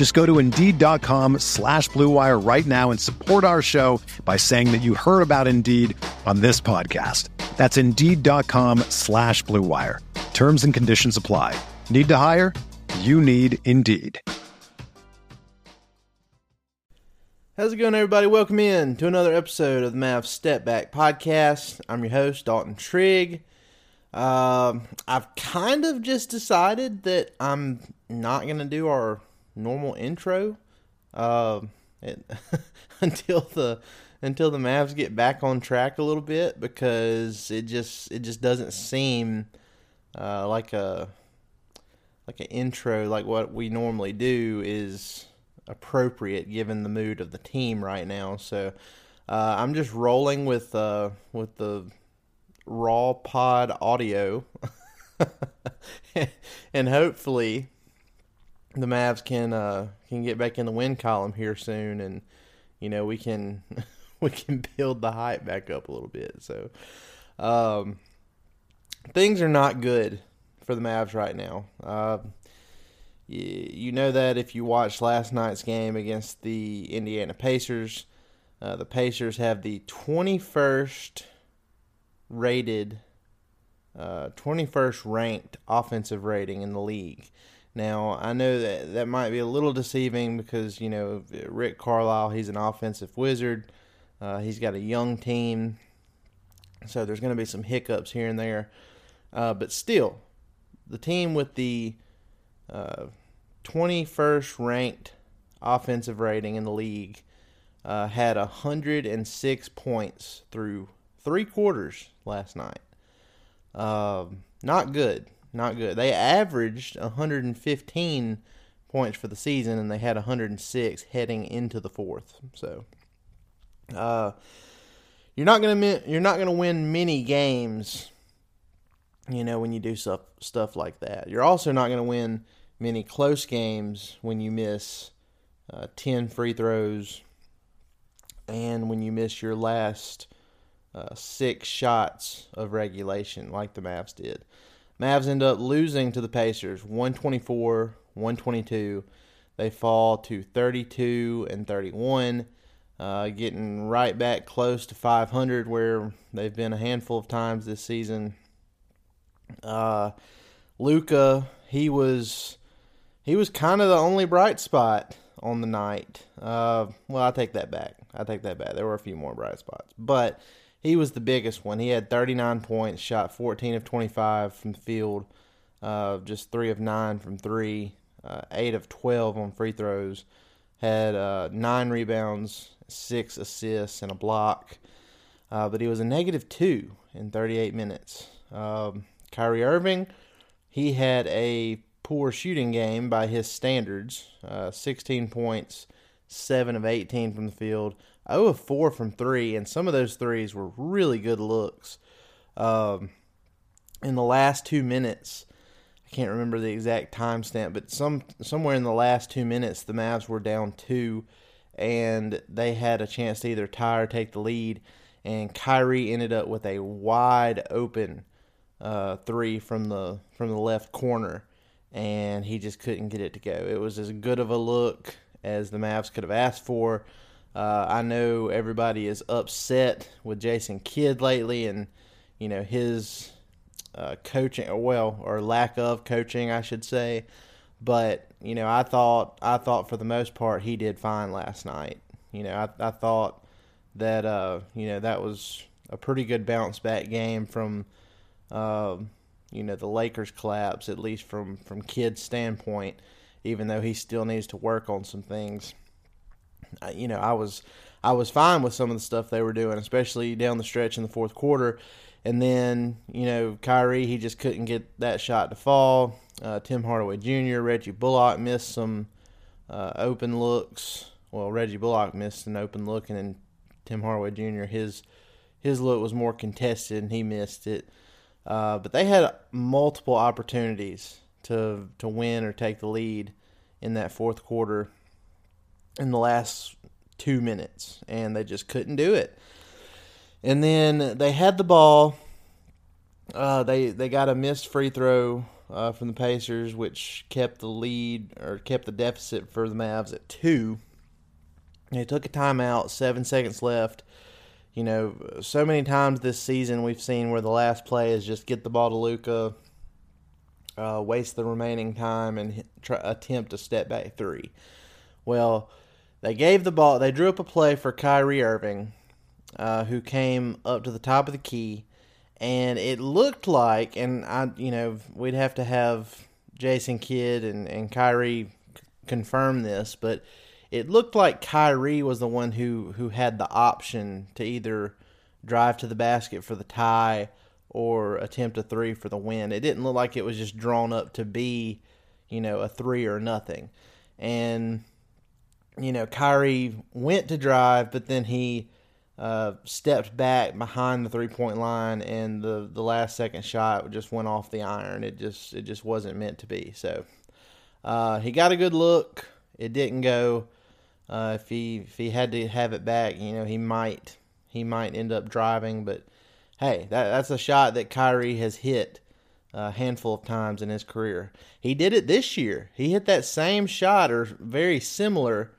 Just go to Indeed.com slash BlueWire right now and support our show by saying that you heard about Indeed on this podcast. That's Indeed.com slash BlueWire. Terms and conditions apply. Need to hire? You need Indeed. How's it going, everybody? Welcome in to another episode of the Mavs Step Back Podcast. I'm your host, Dalton Trigg. Um, I've kind of just decided that I'm not going to do our normal intro uh, it, until the until the Mavs get back on track a little bit because it just it just doesn't seem uh, like a like an intro like what we normally do is appropriate given the mood of the team right now. So uh, I'm just rolling with uh, with the raw pod audio, and hopefully the Mavs can uh, can get back in the win column here soon, and you know we can we can build the hype back up a little bit. So um, things are not good for the Mavs right now. Uh, you know that if you watched last night's game against the Indiana Pacers, uh, the Pacers have the 21st rated, uh, 21st ranked offensive rating in the league. Now, I know that that might be a little deceiving because, you know, Rick Carlisle, he's an offensive wizard. Uh, he's got a young team. So there's going to be some hiccups here and there. Uh, but still, the team with the uh, 21st ranked offensive rating in the league uh, had 106 points through three quarters last night. Um, not good not good. They averaged 115 points for the season, and they had 106 heading into the fourth. So, uh, you're not gonna you're not gonna win many games. You know when you do stuff stuff like that. You're also not gonna win many close games when you miss uh, 10 free throws and when you miss your last uh, six shots of regulation like the Mavs did. Mavs end up losing to the Pacers 124 122. They fall to 32 and 31, uh, getting right back close to 500, where they've been a handful of times this season. Uh, Luka, he was he was kind of the only bright spot on the night. Uh, well, I take that back. I take that back. There were a few more bright spots, but he was the biggest one. He had 39 points, shot 14 of 25 from the field, uh, just three of nine from three, uh, eight of 12 on free throws, had uh, nine rebounds, six assists, and a block. Uh, but he was a negative two in 38 minutes. Um, Kyrie Irving, he had a poor shooting game by his standards, uh, 16 points, seven of 18 from the field 0 of 4 from 3, and some of those threes were really good looks. Um, in the last two minutes, I can't remember the exact timestamp, but some somewhere in the last two minutes, the Mavs were down two, and they had a chance to either tie or take the lead. And Kyrie ended up with a wide open uh, three from the from the left corner, and he just couldn't get it to go. It was as good of a look as the Mavs could have asked for. Uh, I know everybody is upset with Jason Kidd lately, and you know his uh, coaching, well, or lack of coaching, I should say. But you know, I thought I thought for the most part he did fine last night. You know, I, I thought that uh, you know that was a pretty good bounce back game from, uh, you know, the Lakers collapse at least from from Kidd's standpoint. Even though he still needs to work on some things, you know, I was I was fine with some of the stuff they were doing, especially down the stretch in the fourth quarter. And then, you know, Kyrie, he just couldn't get that shot to fall. Uh, Tim Hardaway Jr., Reggie Bullock missed some uh, open looks. Well, Reggie Bullock missed an open look, and then Tim Hardaway Jr. his his look was more contested, and he missed it. Uh, but they had multiple opportunities to to win or take the lead in that fourth quarter in the last two minutes, and they just couldn't do it. And then they had the ball. Uh, they they got a missed free throw uh, from the Pacers, which kept the lead or kept the deficit for the Mavs at two. They took a timeout, seven seconds left. You know, so many times this season we've seen where the last play is just get the ball to Luka, uh, waste the remaining time, and try, attempt a step back three. Well, they gave the ball. They drew up a play for Kyrie Irving, uh, who came up to the top of the key, and it looked like, and I, you know, we'd have to have Jason Kidd and and Kyrie confirm this, but it looked like Kyrie was the one who who had the option to either drive to the basket for the tie or attempt a three for the win. It didn't look like it was just drawn up to be, you know, a three or nothing. And you know, Kyrie went to drive, but then he uh, stepped back behind the three point line, and the the last second shot just went off the iron. It just it just wasn't meant to be. So uh, he got a good look. It didn't go. Uh, if he if he had to have it back, you know, he might he might end up driving. But hey, that that's a shot that Kyrie has hit a handful of times in his career. He did it this year. He hit that same shot or very similar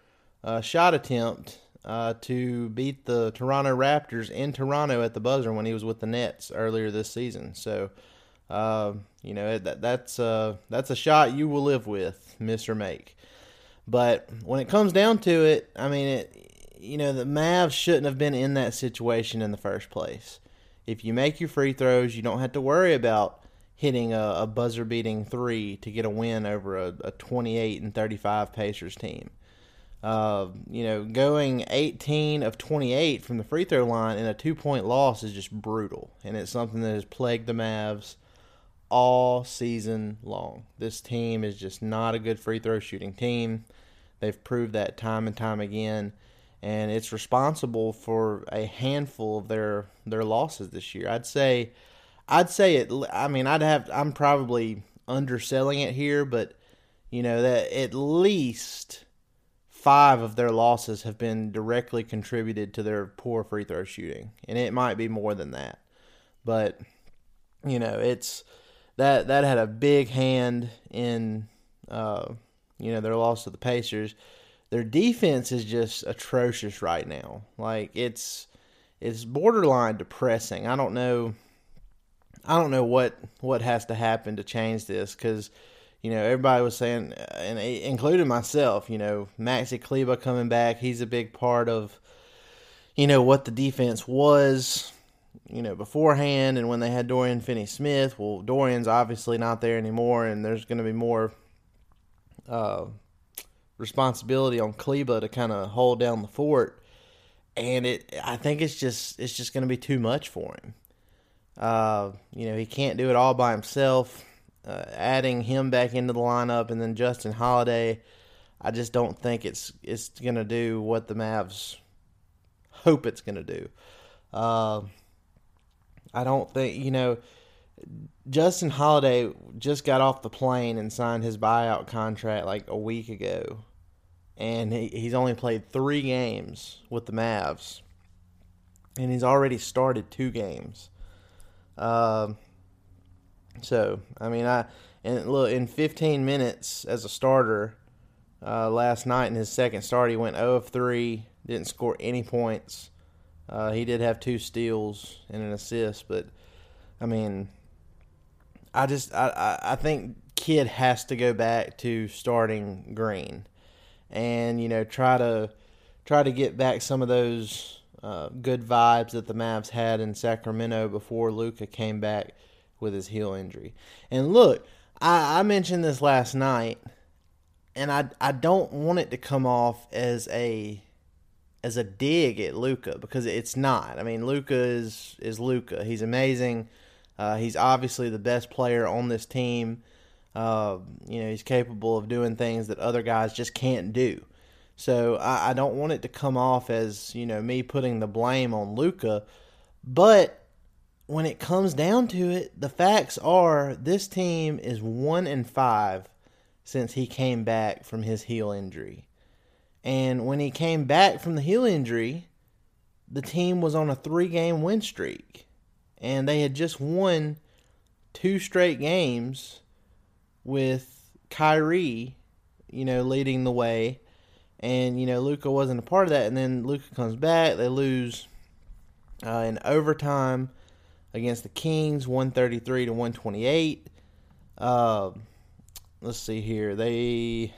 uh, shot attempt uh, to beat the Toronto Raptors in Toronto at the buzzer when he was with the Nets earlier this season. So, uh, you know that that's uh, that's a shot you will live with, Mister Make. But when it comes down to it, I mean, it, you know, the Mavs shouldn't have been in that situation in the first place. If you make your free throws, you don't have to worry about hitting a, a buzzer beating three to get a win over a, a 28 and 35 Pacers team. Uh, you know, going 18 of 28 from the free throw line in a two point loss is just brutal. And it's something that has plagued the Mavs all season long. This team is just not a good free throw shooting team. They've proved that time and time again. And it's responsible for a handful of their their losses this year. I'd say, I'd say it. I mean, I'd have. I'm probably underselling it here, but you know that at least five of their losses have been directly contributed to their poor free throw shooting, and it might be more than that. But you know, it's that that had a big hand in uh, you know their loss to the Pacers. Their defense is just atrocious right now. Like it's it's borderline depressing. I don't know. I don't know what what has to happen to change this because you know, everybody was saying, and including myself, you know, Maxi Kleber coming back, he's a big part of, you know, what the defense was, you know, beforehand and when they had Dorian Finney Smith. Well, Dorian's obviously not there anymore, and there's going to be more uh, responsibility on Kleber to kind of hold down the fort. And it, I think it's just, it's just going to be too much for him. Uh, you know, he can't do it all by himself uh, adding him back into the lineup and then Justin Holiday, I just don't think it's it's going to do what the Mavs hope it's going to do. Uh, I don't think you know. Justin Holiday just got off the plane and signed his buyout contract like a week ago, and he, he's only played three games with the Mavs, and he's already started two games. Uh, so I mean, I look in 15 minutes as a starter uh, last night in his second start, he went 0 of 3, didn't score any points. Uh, he did have two steals and an assist, but I mean, I just I, I think Kidd has to go back to starting Green, and you know try to try to get back some of those uh, good vibes that the Mavs had in Sacramento before Luka came back with his heel injury. And look, I, I mentioned this last night, and I I don't want it to come off as a as a dig at Luka because it's not. I mean, Luka is is Luka. He's amazing. Uh, he's obviously the best player on this team. Uh, you know, he's capable of doing things that other guys just can't do. So I, I don't want it to come off as you know me putting the blame on Luka, but when it comes down to it, the facts are this team is one and five since he came back from his heel injury. And when he came back from the heel injury, the team was on a three game win streak. And they had just won two straight games with Kyrie, you know, leading the way. And, you know, Luka wasn't a part of that. And then Luka comes back. They lose uh, in overtime against the Kings, 133 to 128. Uh, let's see here. They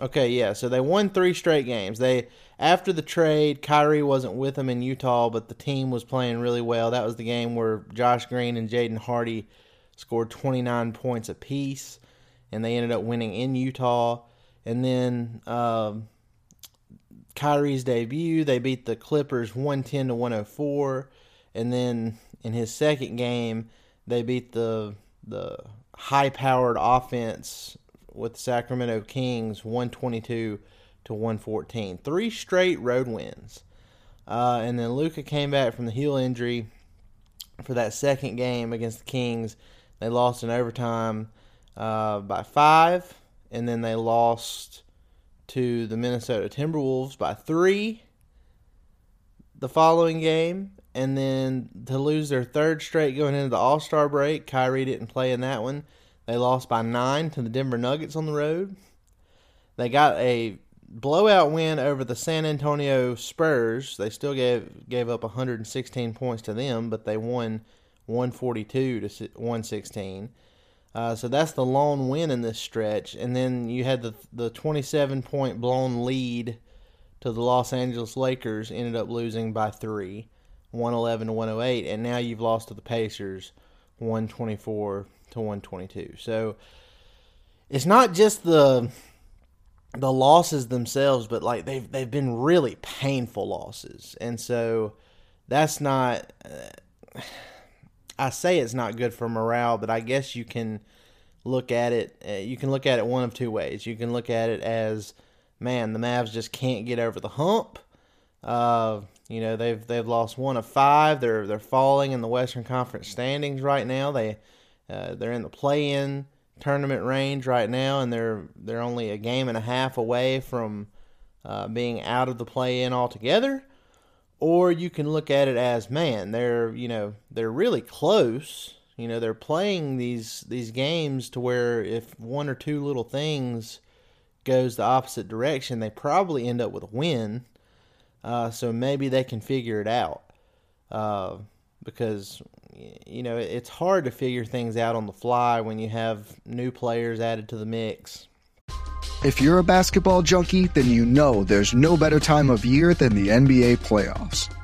Okay, yeah. So they won three straight games. They after the trade, Kyrie wasn't with them in Utah, but the team was playing really well. That was the game where Josh Green and Jaden Hardy scored 29 points apiece, and they ended up winning in Utah. And then um, Kyrie's debut, they beat the Clippers 110 to 104 and then in his second game, they beat the the high powered offense with the Sacramento Kings 122 to 114. Three straight road wins. Uh, and then Luka came back from the heel injury for that second game against the Kings. They lost in overtime uh, by five, and then they lost to the Minnesota Timberwolves by three the following game, and then to lose their third straight going into the All Star break. Kyrie didn't play in that one. They lost by nine to the Denver Nuggets on the road. They got a blowout win over the San Antonio Spurs. They still gave gave up 116 points to them, but they won 142 to 116. Uh, so that's the lone win in this stretch. And then you had the the 27 point blown lead to the Los Angeles Lakers. Ended up losing by three. 111 to 108, and now you've lost to the Pacers 124 to 122. So it's not just the the losses themselves, but like they've they've been really painful losses, and so that's not. Uh, I say it's not good for morale, but I guess you can look at it. Uh, you can look at it one of two ways. You can look at it as, man, the Mavs just can't get over the hump. Uh, you know, they've they've lost one of five. They're they're falling in the Western Conference standings right now. They uh, they're in the play-in tournament range right now, and they're they're only a game and a half away from uh, being out of the play-in altogether. Or you can look at it as, man, they're you know they're really close. You know, they're playing these these games to where if one or two little things goes the opposite direction, they probably end up with a win uh, so maybe they can figure it out. Uh, because you know it's hard to figure things out on the fly when you have new players added to the mix. If you're a basketball junkie, then you know there's no better time of year than the NBA playoffs.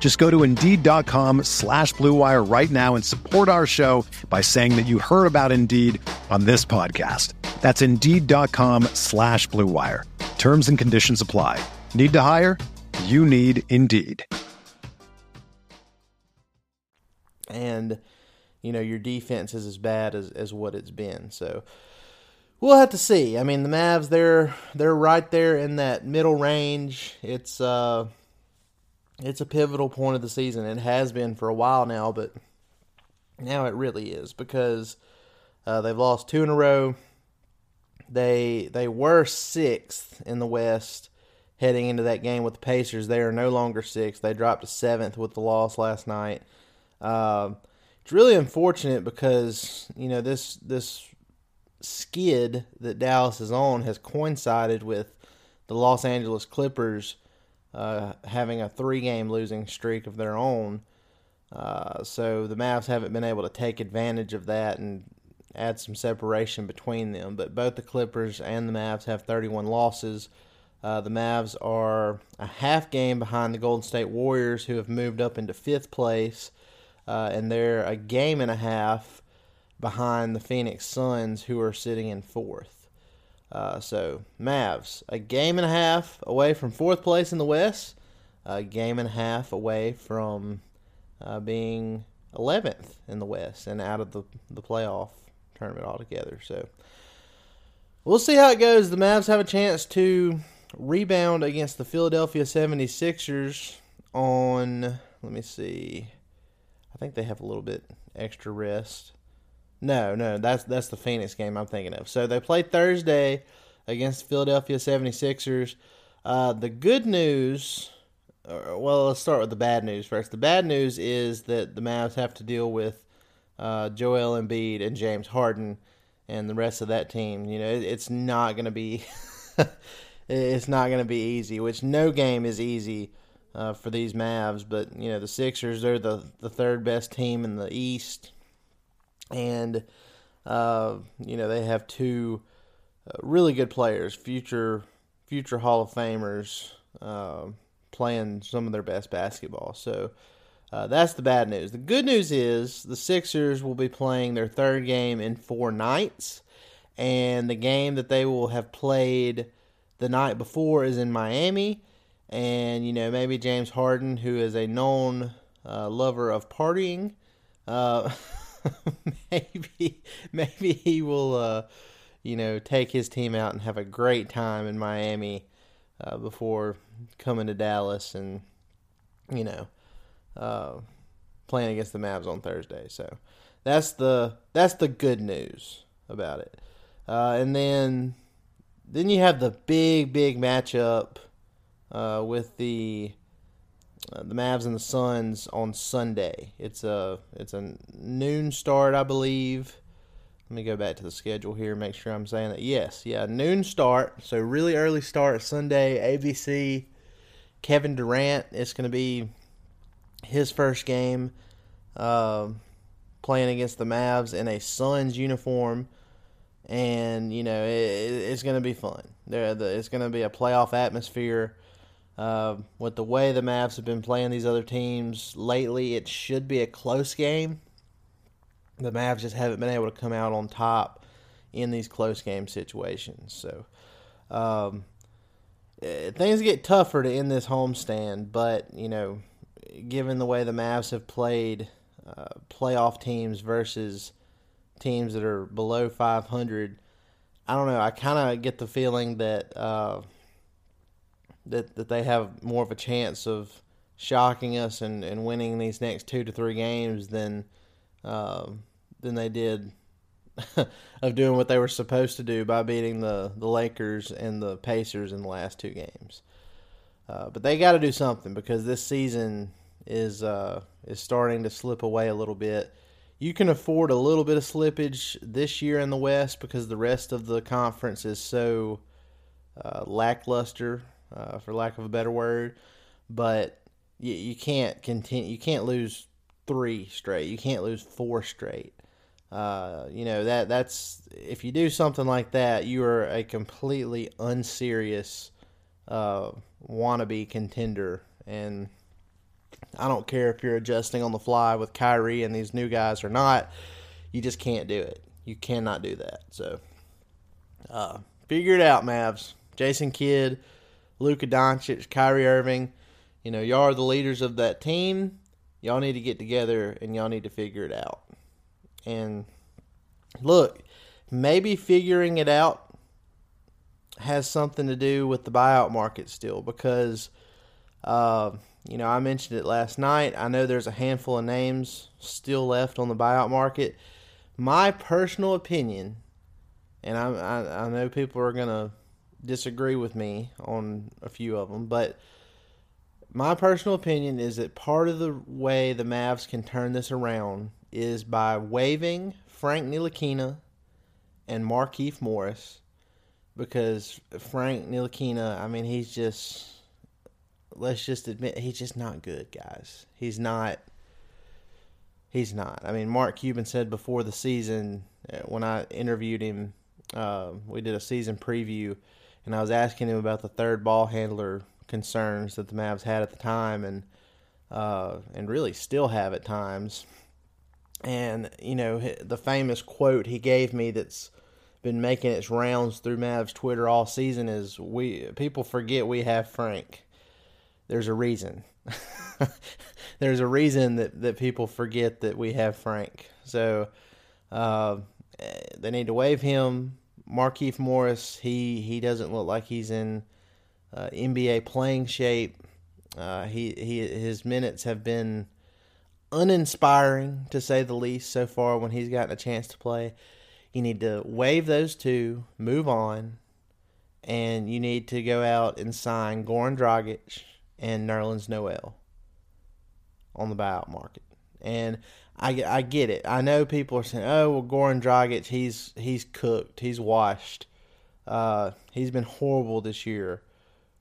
Just go to Indeed.com slash BlueWire right now and support our show by saying that you heard about Indeed on this podcast. That's Indeed.com slash BlueWire. Terms and conditions apply. Need to hire? You need Indeed. And, you know, your defense is as bad as, as what it's been. So we'll have to see. I mean, the Mavs, they're they're right there in that middle range. It's uh it's a pivotal point of the season. It has been for a while now, but now it really is because uh, they've lost two in a row. They they were sixth in the West heading into that game with the Pacers. They are no longer sixth. They dropped to seventh with the loss last night. Uh, it's really unfortunate because you know this this skid that Dallas is on has coincided with the Los Angeles Clippers uh, having a three game losing streak of their own. Uh, so the Mavs haven't been able to take advantage of that and add some separation between them. But both the Clippers and the Mavs have 31 losses. Uh, the Mavs are a half game behind the Golden State Warriors, who have moved up into fifth place, uh, and they're a game and a half behind the Phoenix Suns, who are sitting in fourth. Uh, so Mavs a game and a half away from fourth place in the West, a game and a half away from uh, being 11th in the West and out of the the playoff tournament altogether. So we'll see how it goes. The Mavs have a chance to rebound against the Philadelphia 76ers on let me see. I think they have a little bit extra rest. No, no, that's that's the Phoenix game I'm thinking of. So they play Thursday against Philadelphia 76ers. Uh, the good news, well, let's start with the bad news first. The bad news is that the Mavs have to deal with uh, Joel Embiid and James Harden and the rest of that team. You know, it, it's not going to be it's not going to be easy. Which no game is easy uh, for these Mavs. But you know, the Sixers they're the the third best team in the East and uh, you know they have two uh, really good players, future future Hall of Famers, uh, playing some of their best basketball. So uh, that's the bad news. The good news is the Sixers will be playing their third game in four nights, and the game that they will have played the night before is in Miami. And you know maybe James Harden, who is a known uh, lover of partying. Uh, maybe maybe he will uh, you know take his team out and have a great time in Miami uh, before coming to Dallas and you know uh, playing against the Mavs on Thursday. So that's the that's the good news about it. Uh, and then then you have the big big matchup uh, with the uh, the Mavs and the Suns on Sunday. It's a it's a noon start, I believe. Let me go back to the schedule here, make sure I'm saying that. Yes, yeah, noon start. So really early start Sunday. ABC. Kevin Durant. It's going to be his first game uh, playing against the Mavs in a Suns uniform, and you know it, it's going to be fun. There, it's going to be a playoff atmosphere. Uh, with the way the Mavs have been playing these other teams lately, it should be a close game. The Mavs just haven't been able to come out on top in these close game situations. So um, eh, things get tougher to end this homestand, but you know, given the way the Mavs have played uh, playoff teams versus teams that are below 500, I don't know. I kind of get the feeling that. Uh, that that they have more of a chance of shocking us and, and winning these next two to three games than uh, than they did of doing what they were supposed to do by beating the, the Lakers and the Pacers in the last two games. Uh, but they got to do something because this season is uh, is starting to slip away a little bit. You can afford a little bit of slippage this year in the West because the rest of the conference is so uh, lackluster, uh, for lack of a better word. But you, you can't continue. You can't lose three straight. You can't lose four straight. Uh, you know that that's if you do something like that, you are a completely unserious uh, wannabe contender, and I don't care if you're adjusting on the fly with Kyrie and these new guys or not. You just can't do it. You cannot do that. So, uh, figure it out, Mavs. Jason Kidd, Luka Doncic, Kyrie Irving. You know, y'all are the leaders of that team. Y'all need to get together and y'all need to figure it out. And look, maybe figuring it out has something to do with the buyout market still because, uh, you know, I mentioned it last night. I know there's a handful of names still left on the buyout market. My personal opinion, and I, I, I know people are going to disagree with me on a few of them, but my personal opinion is that part of the way the Mavs can turn this around is by waiving Frank Ntilikina and Markieff Morris because Frank Ntilikina, I mean, he's just let's just admit he's just not good, guys. He's not. He's not. I mean, Mark Cuban said before the season uh, when I interviewed him, uh, we did a season preview, and I was asking him about the third ball handler concerns that the Mavs had at the time, and uh, and really still have at times. And, you know, the famous quote he gave me that's been making its rounds through Mavs Twitter all season is we people forget we have Frank. There's a reason. There's a reason that, that people forget that we have Frank. So uh, they need to waive him. Markieff Morris, he, he doesn't look like he's in uh, NBA playing shape. Uh, he, he his minutes have been uninspiring to say the least so far when he's gotten a chance to play. You need to waive those two, move on, and you need to go out and sign Goran Dragic and Nerlens Noel on the buyout market. And I, I get it. I know people are saying, "Oh, well, Goran Dragic, he's he's cooked, he's washed, uh, he's been horrible this year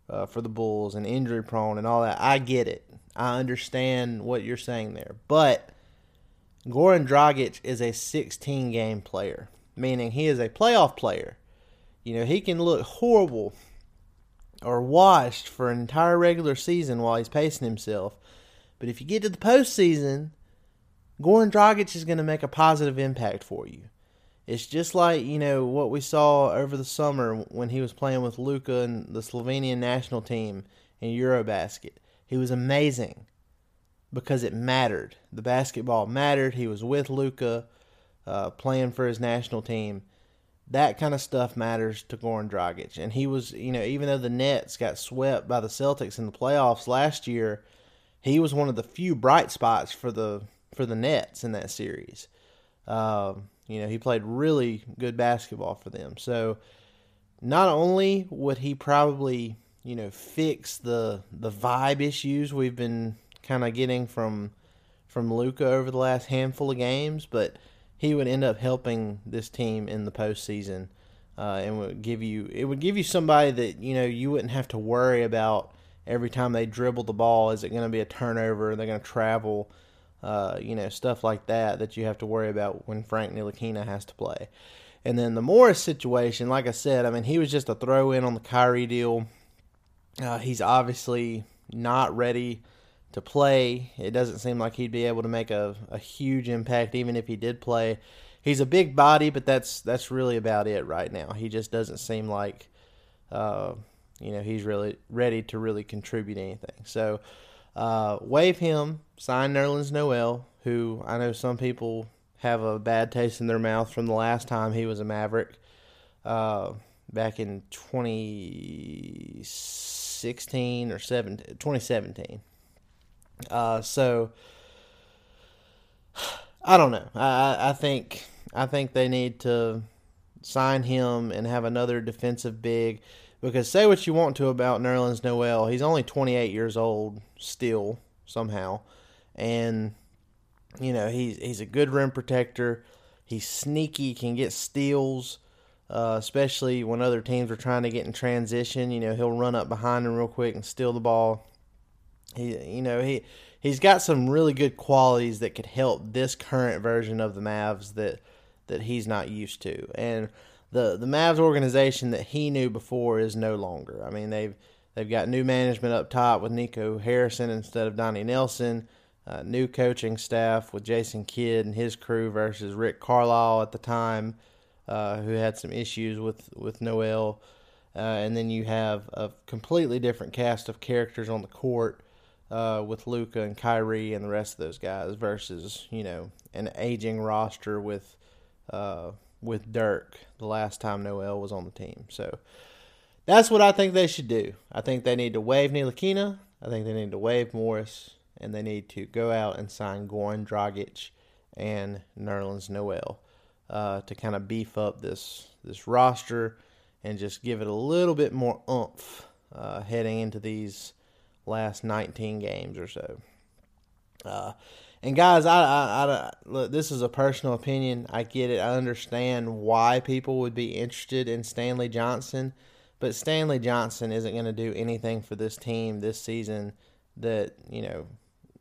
uh, for the Bulls and injury prone and all that." I get it. I understand what you're saying there. But Goran Dragic is a 16 game player, meaning he is a playoff player. You know, he can look horrible or washed for an entire regular season while he's pacing himself. But if you get to the postseason, Goran Dragic is going to make a positive impact for you. It's just like, you know, what we saw over the summer when he was playing with Luka and the Slovenian national team in Eurobasket. He was amazing because it mattered. The basketball mattered. He was with Luka, uh, playing for his national team. That kind of stuff matters to Goran Dragic. And he was, you know, even though the Nets got swept by the Celtics in the playoffs last year, he was one of the few bright spots for the for the Nets in that series. Uh, you know, he played really good basketball for them. So not only would he probably you know, fix the the vibe issues we've been kind of getting from from Luka over the last handful of games, but he would end up helping this team in the postseason, uh, and would give you it would give you somebody that you know you wouldn't have to worry about every time they dribble the ball. Is it going to be a turnover? Are they going to travel? Uh, you know, stuff like that that you have to worry about when Frank Ntilikina has to play. And then the Morris situation, like I said, I mean, he was just a throw in on the Kyrie deal. Uh, he's obviously not ready to play. It doesn't seem like he'd be able to make a, a huge impact even if he did play. He's a big body, but that's that's really about it right now. He just doesn't seem like uh, you know he's really ready to really contribute anything. So uh, waive him, sign Nerlens Noel, who I know some people have a bad taste in their mouth from the last time he was a Maverick uh, back in 2016 or 17, 2017. Uh, so I don't know. I, I think I think they need to sign him and have another defensive big. Because say what you want to about Nerlens Noel, he's only 28 years old still somehow, and you know he's he's a good rim protector. He's sneaky, can get steals, uh, especially when other teams are trying to get in transition. You know he'll run up behind them real quick and steal the ball. He you know he he's got some really good qualities that could help this current version of the Mavs that that he's not used to. And the the Mavs organization that he knew before is no longer. I mean, they've they've got new management up top with Nico Harrison instead of Donnie Nelson. Uh, new coaching staff with Jason Kidd and his crew versus Rick Carlisle at the time, uh, who had some issues with with Noel. Uh, and then you have a completely different cast of characters on the court uh, with Luka and Kyrie and the rest of those guys versus you know an aging roster with uh, with Dirk the last time Noel was on the team. So that's what I think they should do. I think they need to waive Ntilikina. I think they need to waive Morris, and they need to go out and sign Goran Dragic and Nerlens Noel uh, to kind of beef up this this roster and just give it a little bit more oomph uh, heading into these last 19 games or so. Uh, and guys, I, I, I, look. This is a personal opinion. I get it. I understand why people would be interested in Stanley Johnson, but Stanley Johnson isn't going to do anything for this team this season that you know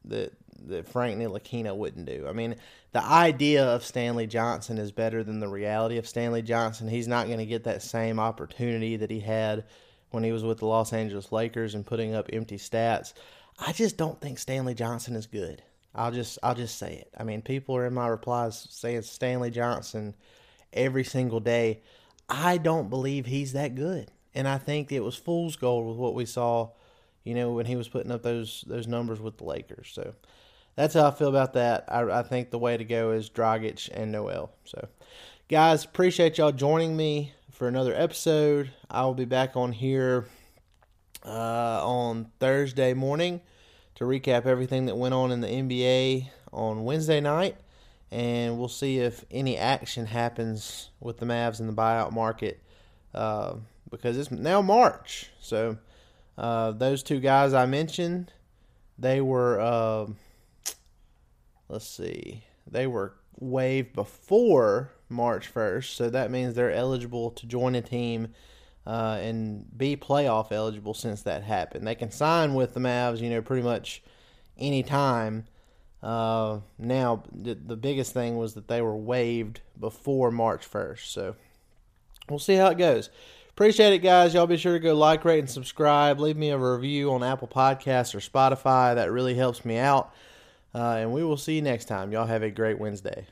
that that Frank Ntilikina wouldn't do. I mean, the idea of Stanley Johnson is better than the reality of Stanley Johnson. He's not going to get that same opportunity that he had when he was with the Los Angeles Lakers and putting up empty stats. I just don't think Stanley Johnson is good. I'll just I'll just say it. I mean, people are in my replies saying Stanley Johnson every single day. I don't believe he's that good, and I think it was fool's gold with what we saw, you know, when he was putting up those those numbers with the Lakers. So that's how I feel about that. I, I think the way to go is Dragic and Noel. So, guys, appreciate y'all joining me for another episode. I will be back on here uh, on Thursday morning to recap everything that went on in the NBA on Wednesday night. And we'll see if any action happens with the Mavs in the buyout market uh, because it's now March. So uh, those two guys I mentioned, they were, uh, let's see, they were waived before March 1st. So that means they're eligible to join a team uh, and be playoff eligible since that happened. They can sign with the Mavs, you know, pretty much any time. Uh, now, the, the biggest thing was that they were waived before March 1st. So we'll see how it goes. Appreciate it, guys. Y'all be sure to go like, rate, and subscribe. Leave me a review on Apple Podcasts or Spotify. That really helps me out. Uh, and we will see you next time. Y'all have a great Wednesday.